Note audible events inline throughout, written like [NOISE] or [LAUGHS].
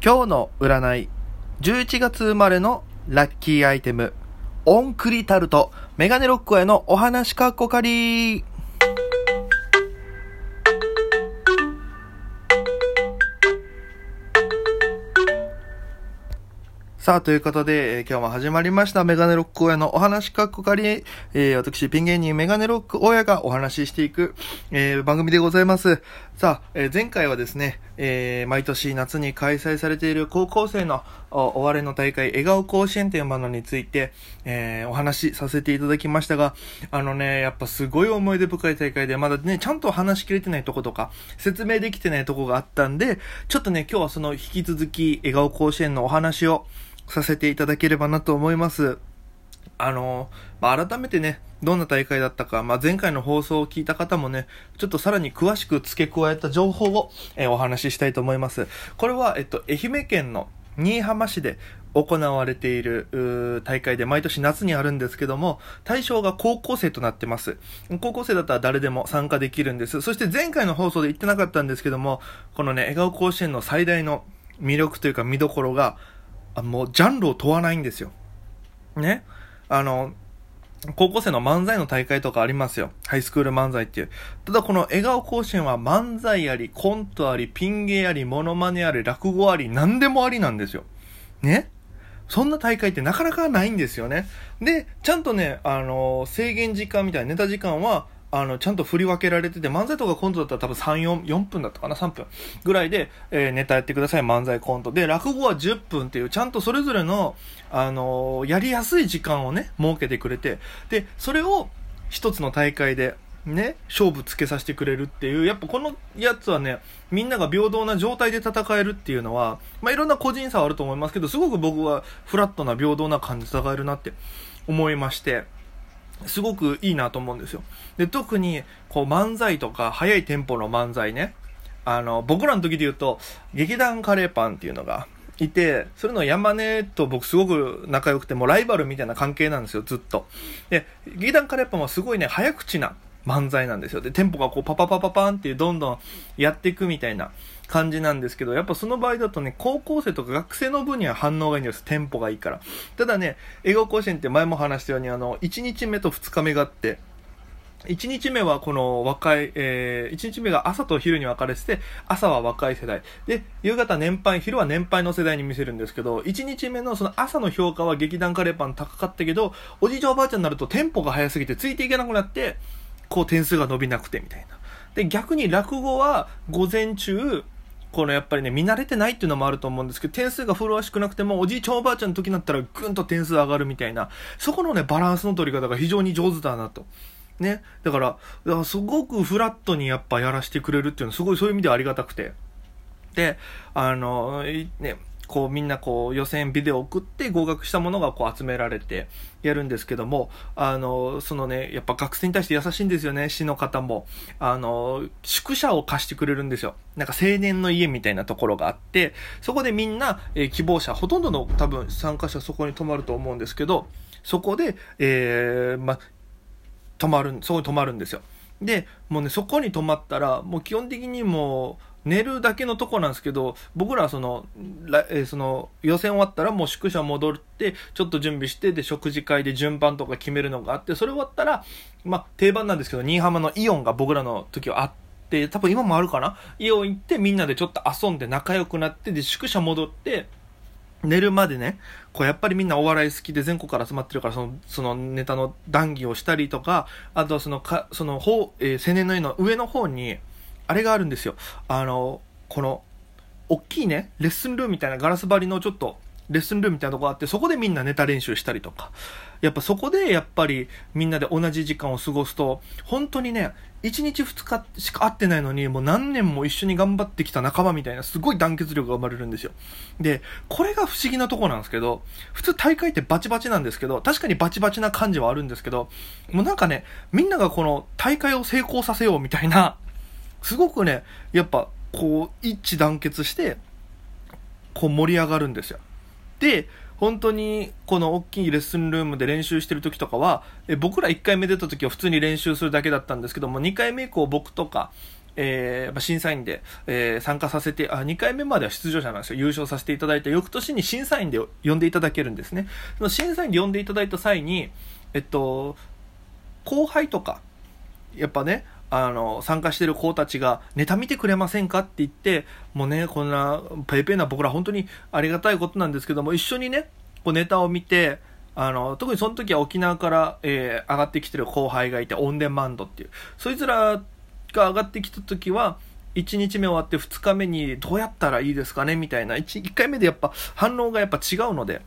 今日の占い11月生まれのラッキーアイテムオンクリタルトメガネロックへのお話かっこかり。さあ、ということで、えー今日も始まりました、メガネロック親のお話かっこかり、えー私、ピン芸人メガネロック親がお話ししていく、えー番組でございます。さあ、えー前回はですね、えー毎年夏に開催されている高校生のおお笑いの大会、笑顔甲子園というものについて、えーお話しさせていただきましたが、あのね、やっぱすごい思い出深い大会で、まだね、ちゃんと話しきれてないとことか、説明できてないとこがあったんで、ちょっとね、今日はその引き続き、笑顔甲子園のお話をさせていただければなと思います。あのまあ、改めてね、どんな大会だったか、まあ、前回の放送を聞いた方もね、ちょっとさらに詳しく付け加えた情報を、えーお話ししたいと思います。これは、えっと、愛媛県の新居浜市で行われている大会で毎年夏にあるんですけども、対象が高校生となってます。高校生だったら誰でも参加できるんです。そして前回の放送で言ってなかったんですけども、このね、笑顔甲子園の最大の魅力というか見どころが、あもうジャンルを問わないんですよ。ね？あの、高校生の漫才の大会とかありますよ。ハイスクール漫才っていう。ただこの笑顔甲子園は漫才あり、コントあり、ピン芸あり、モノマネあり、落語あり、何でもありなんですよ。ね？そんな大会ってなかなかないんですよね。で、ちゃんとね、あの制限時間みたいなネタ時間は、あの、ちゃんと振り分けられてて、漫才とかコントだったら多分3、4、4分だったかな ?3 分ぐらいで、えーネタやってください、漫才コント。で、落語は10分っていう、ちゃんとそれぞれの、あのやりやすい時間をね、設けてくれて、で、それを一つの大会で、ね、勝負つけさせてくれるっていう、やっぱこのやつはね、みんなが平等な状態で戦えるっていうのは、まあ、いろんな個人差はあると思いますけど、すごく僕はフラットな平等な感じで戦えるなって思いまして、すごくいいなと思うんですよ。で、特に、こう漫才とか、速いテンポの漫才ね、あの、僕らの時で言うと、劇団カレーパンっていうのがいて、それの山根と僕すごく仲良くて、もうライバルみたいな関係なんですよ、ずっと。で、劇団カレーパンはすごいね、早口な漫才なんですよ。で、テンポがこうパパパパパンっていうどんどんやっていくみたいな感じなんですけど、やっぱその場合だとね、高校生とか学生の分には反応がいいんです。テンポがいいから。ただね、英語甲子園って前も話したように、あの、1日目と2日目があって、1日目はこの若い、えー、1日目が朝と昼に分かれてて、朝は若い世代。で、夕方年配、昼は年配の世代に見せるんですけど、1日目のその朝の評価は劇団カレーパン高かったけど、おじいちゃんおばあちゃんになるとテンポが速すぎてついていけなくなって、こう点数が伸びなくてみたいな。で、逆に落語は午前中、このやっぱりね、見慣れてないっていうのもあると思うんですけど、点数が麗しくなくても、おじいちゃんおばあちゃんの時になったらぐんと点数上がるみたいな、そこのね、バランスの取り方が非常に上手だなと。ね。だから、からすごくフラットにやっぱやらせてくれるっていうのはすごいそういう意味ではありがたくて。で、あの、ね、こうみんなこう予選ビデオ送って合格したものがこう集められてやるんですけども、あの、そのね、やっぱ学生に対して優しいんですよね、市の方も。あの、宿舎を貸してくれるんですよ。なんか青年の家みたいなところがあって、そこでみんな、えー希望者、ほとんどの多分参加者そこに泊まると思うんですけど、そこで、えーま、泊まる、そこに泊まるんですよ。で、もうね、そこに泊まったら、もう基本的にもう、寝るだけのとこなんですけど、僕らはその、えーその、予選終わったらもう宿舎戻って、ちょっと準備して、で、食事会で順番とか決めるのがあって、それ終わったら、まあ、定番なんですけど、新居浜のイオンが僕らの時はあって、多分今もあるかな？イオン行ってみんなでちょっと遊んで仲良くなって、で、宿舎戻って、寝るまでね、こうやっぱりみんなお笑い好きで全国から集まってるから、その、そのネタの談義をしたりとか、あとはそのか、その方、えー青年の湯の上の方に、あれがあるんですよ。あの、この、大きいね、レッスンルームみたいなガラス張りのちょっと、レッスンルームみたいなとこがあって、そこでみんなネタ練習したりとか。やっぱそこで、やっぱりみんなで同じ時間を過ごすと、本当にね、1日2日しか会ってないのに、もう何年も一緒に頑張ってきた仲間みたいな、すごい団結力が生まれるんですよ。で、これが不思議なとこなんですけど、普通大会ってバチバチなんですけど、確かにバチバチな感じはあるんですけど、もうなんかね、みんながこの大会を成功させようみたいな、すごくね、やっぱ、こう、一致団結して、こう盛り上がるんですよ。で、本当にこの大きいレッスンルームで練習してる時とかは、え僕ら1回目出た時は普通に練習するだけだったんですけども、2回目以降僕とか、えー、やっぱ審査員で、えー、参加させて、あ、2回目までは出場者なんですよ。優勝させていただいた翌年に審査員で呼んでいただけるんですね。その審査員で呼んでいただいた際に、えっと、後輩とか、やっぱね、あの、参加してる子たちが、ネタ見てくれませんかって言って、もうね、こんな、ペイペイな僕ら本当にありがたいことなんですけども、一緒にね、こうネタを見て、あの、特にその時は沖縄から、えー、上がってきてる後輩がいて、オンデマンドっていう。そいつらが上がってきた時は、1日目終わって2日目にどうやったらいいですかねみたいな1、1回目でやっぱ反応がやっぱ違うので、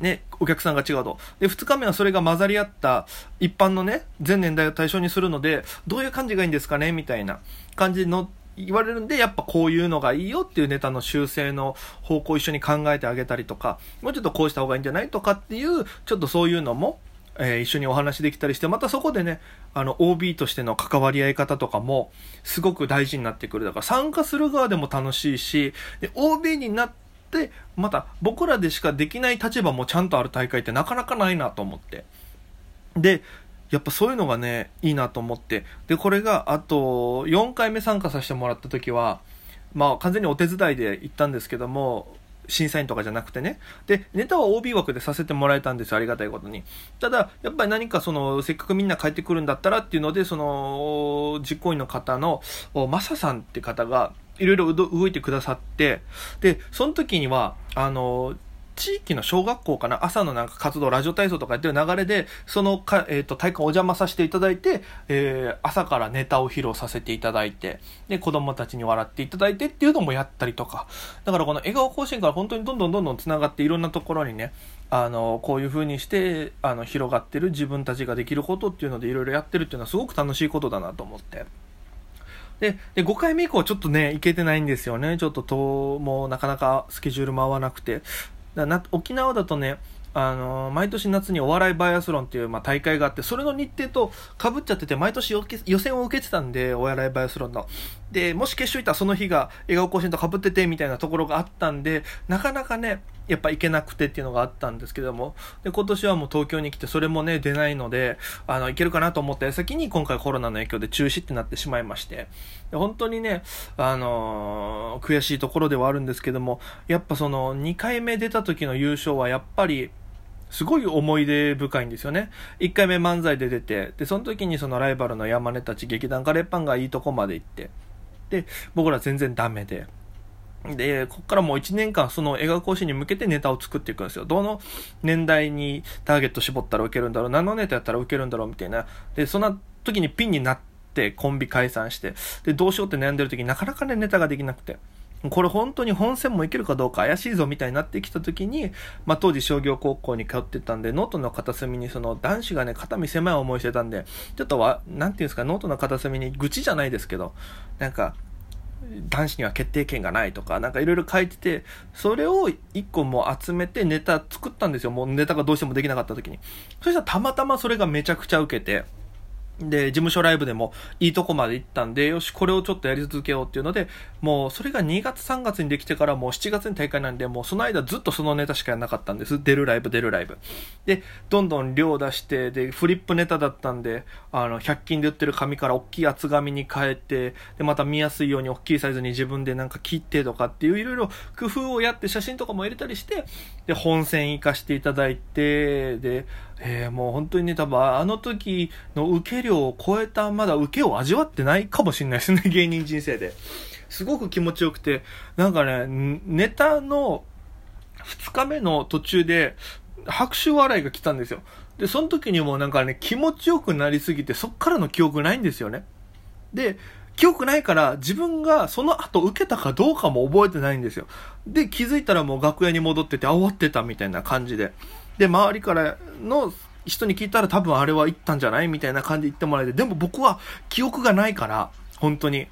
ね、お客さんが違うと。で、2日目はそれが混ざり合った一般のね、全年代を対象にするので、どういう感じがいいんですかねみたいな感じの言われるんで、やっぱこういうのがいいよっていうネタの修正の方向を一緒に考えてあげたりとか、もうちょっとこうした方がいいんじゃないとかっていう、ちょっとそういうのも、えー、一緒にお話できたりして、またそこでね、あの、OB としての関わり合い方とかも、すごく大事になってくる。だから参加する側でも楽しいし、で、OB になって、でまた僕らでしかできない立場もちゃんとある大会ってなかなかないなと思って。で、やっぱそういうのがね、いいなと思って。で、これが、あと、4回目参加させてもらった時は、まあ、完全にお手伝いで行ったんですけども、審査員とかじゃなくてね。で、ネタは OB 枠でさせてもらえたんですよ、ありがたいことに。ただ、やっぱり何かその、せっかくみんな帰ってくるんだったらっていうので、その、実行委員の方の、マサさんって方が、いろいろ動いてくださって、で、その時には、あの、地域の小学校かな、朝のなんか活動、ラジオ体操とかやってる流れで、そのか、えっ、ー、と、体育館お邪魔させていただいて、えー、朝からネタを披露させていただいて、で、子供たちに笑っていただいてっていうのもやったりとか、だからこの笑顔甲子園から本当にどんどんどんどん繋がっていろんなところにね、あの、こういう風にして、あの、広がってる自分たちができることっていうのでいろいろやってるっていうのはすごく楽しいことだなと思って。で、で5回目以降ちょっとね、行けてないんですよね。ちょっとと、もうなかなかスケジュールも合わなくて。だな沖縄だとね、あの毎年夏にお笑いバイアスロンっていう、まあ、大会があって、それの日程とかぶっちゃってて、毎年予選を受けてたんで、お笑いバイアスロンの。で、もし決勝行ったらその日が笑顔甲子園とかぶってて、みたいなところがあったんで、なかなかね、やっぱ行けなくてっていうのがあったんですけども、で、今年はもう東京に来て、それもね、出ないので、あの、行けるかなと思った先に、今回コロナの影響で中止ってなってしまいまして、で本当にね、あのー、悔しいところではあるんですけども、やっぱその、2回目出た時の優勝はやっぱり、すごい思い出深いんですよね。1回目漫才で出て、で、その時にそのライバルの山根たち劇団カレーパンがいいとこまで行って、で、僕ら全然ダメで、で、こっからもう1年間その映画講師に向けてネタを作っていくんですよ。どの年代にターゲット絞ったら受けるんだろう、何のネタやったら受けるんだろうみたいな。で、そんな時にピンになってコンビ解散して、で、どうしようって悩んでる時になかなかねネタができなくて。これ本当に本戦もいけるかどうか怪しいぞみたいになってきた時に、まあ、当時商業高校に通ってたんで、ノートの片隅にその男子がね、肩身狭い思いしてたんで、ちょっとは、なんていうんですか、ノートの片隅に愚痴じゃないですけど、なんか、男子には決定権がないとか、なんかいろいろ書いてて、それを一個も集めてネタ作ったんですよ。もうネタがどうしてもできなかった時に。そしたらたまたまそれがめちゃくちゃ受けて、で、事務所ライブでもいいとこまで行ったんで、よし、これをちょっとやり続けようっていうので、もうそれが2月3月にできてからもう7月に大会なんで、もうその間ずっとそのネタしかやらなかったんです。出るライブ、出るライブ。で、どんどん量出して、で、フリップネタだったんで、あの、100均で売ってる紙から大きい厚紙に変えて、で、また見やすいように大きいサイズに自分でなんか切ってとかっていういろいろ工夫をやって写真とかも入れたりして、で、本戦行かしていただいて、で、えー、もう本当にね、多分あの時の受け量を超えたまだ受けを味わってないかもしれないですね、芸人人生で。すごく気持ちよくて、なんかね、ネタの2日目の途中で拍手笑いが来たんですよ。で、その時にもなんかね、気持ちよくなりすぎて、そっからの記憶ないんですよね。で、記憶ないから自分がその後受けたかどうかも覚えてないんですよ。で、気づいたらもう楽屋に戻ってて、あ、終わってたみたいな感じで。で、周りからの人に聞いたら多分あれは行ったんじゃないみたいな感じで言ってもらえて、でも僕は記憶がないから、本当に。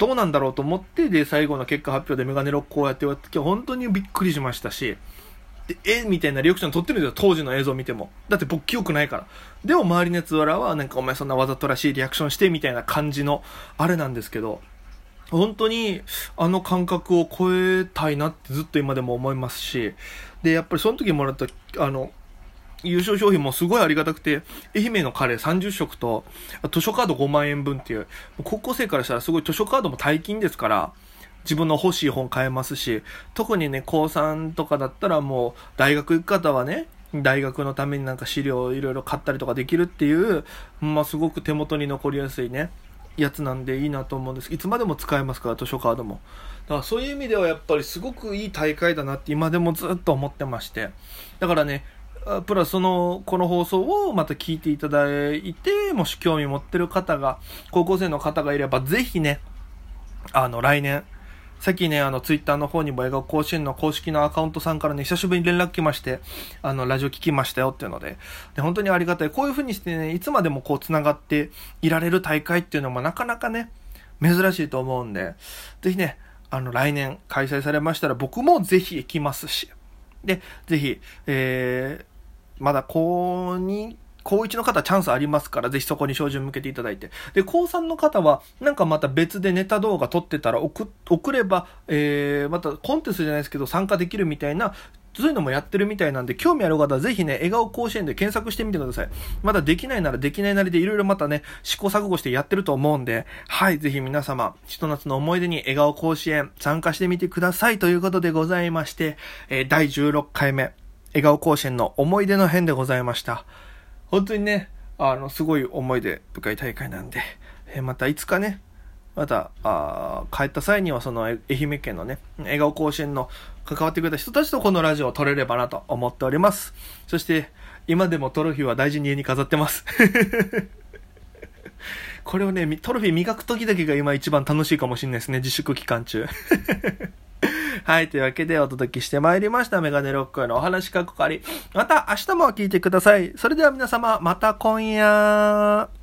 どうなんだろうと思って、で、最後の結果発表でメガネロックこうやって言われて、本当にびっくりしましたし、で、えみたいなリアクション撮ってるんですよ、当時の映像見ても。だって僕記憶ないから。でも周りのやつらは、なんかお前そんなわざとらしいリアクションしてみたいな感じの、あれなんですけど、本当にあの感覚を超えたいなってずっと今でも思いますし、で、やっぱりその時もらった、あの、優勝商品もすごいありがたくて、愛媛のカレー30食と、図書カード5万円分っていう、高校生からしたらすごい図書カードも大金ですから、自分の欲しい本買えますし、特にね、高3とかだったらもう、大学行く方はね、大学のためになんか資料をいろいろ買ったりとかできるっていう、まあすごく手元に残りやすいね、やつなんでいいなと思うんです。いつまでも使えますから、図書カードも。だからそういう意味ではやっぱりすごくいい大会だなって今でもずっと思ってまして。だからね、プラスその、この放送をまた聞いていただいて、もし興味持ってる方が、高校生の方がいれば、ぜひね、あの、来年、さっきね、あの、ツイッターの方にも映画甲子園の公式のアカウントさんからね、久しぶりに連絡来まして、あの、ラジオ聞きましたよっていうので、で、本当にありがたい。こういう風にしてね、いつまでもこう、繋がっていられる大会っていうのもなかなかね、珍しいと思うんで、ぜひね、あの、来年開催されましたら僕もぜひ行きますし、で、ぜひ、えー、まだ高2高1の方チャンスありますから、ぜひそこに照準向けていただいて。で、高3の方は、なんかまた別でネタ動画撮ってたら送、送れば、えー、またコンテストじゃないですけど参加できるみたいな、そういうのもやってるみたいなんで、興味ある方はぜひね、笑顔甲子園で検索してみてください。まだできないならできないなりでいろいろまたね、試行錯誤してやってると思うんで、はい、ぜひ皆様、ひと夏の思い出に笑顔甲子園参加してみてくださいということでございまして、えー、第16回目、笑顔甲子園の思い出の編でございました。本当にね、あの、すごい思い出深い大会なんで、えまたいつかね、また、あ帰った際にはその愛媛県のね、笑顔甲子園の関わってくれた人たちとこのラジオを撮れればなと思っております。そして、今でもトロフィーは大事に家に飾ってます。[LAUGHS] これをね、トロフィー磨く時だけが今一番楽しいかもしれないですね、自粛期間中。[LAUGHS] [LAUGHS] はい、というわけでお届けしてまいりました。メガネロックのお話かっこかり。また明日も聞いてください。それでは皆様、また今夜。